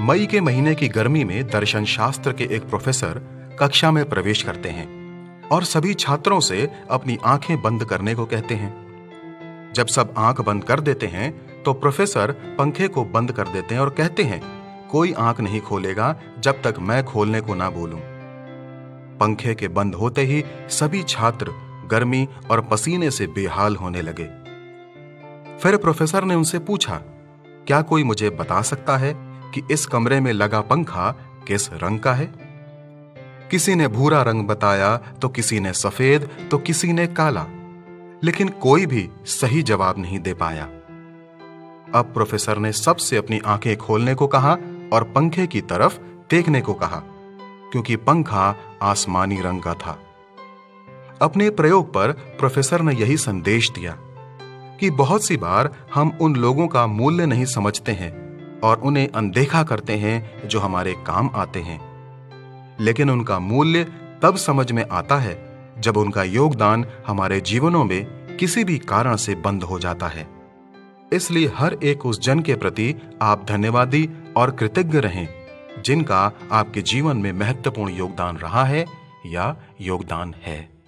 मई के महीने की गर्मी में दर्शन शास्त्र के एक प्रोफेसर कक्षा में प्रवेश करते हैं और सभी छात्रों से अपनी आँखें बंद करने को कहते हैं। जब सब आँख बंद कर देते हैं तो प्रोफेसर पंखे को बंद कर देते हैं और कहते हैं, कोई आँख नहीं खोलेगा जब तक मैं खोलने को ना बोलूँ। पंखे के बंद होते ही सभी छात्र गर्मी और पसीने से बेहाल होने लगे। फिर प्रोफेसर ने उनसे पूछा, क्या कोई मुझे बता सकता है? कि इस कमरे में लगा पंखा किस रंग का है? किसी ने भूरा रंग बताया तो किसी ने सफ़ेद तो किसी ने काला। लेकिन कोई भी सही जवाब नहीं दे पाया। अब प्रोफेसर ने सबसे अपनी आँखें खोलने को कहा और पंखे की तरफ़ देखने को कहा, क्योंकि पंखा आसमानी रंग का था। अपने प्रयोग पर प्रोफेसर ने यही संदेश दिया कि बहुत सी बार हम उन लोगों का मूल्य नहीं समझते हैं और उन्हें अनदेखा करते हैं जो हमारे काम आते हैं। लेकिन उनका मूल्य तब समझ में आता है जब उनका योगदान हमारे जीवनों में किसी भी कारण से बंद हो जाता है। इसलिए हर एक उस जन के प्रति आप धन्यवादी और कृतज्ञ रहें, जिनका आपके जीवन में महत्वपूर्ण योगदान रहा है या योगदान है।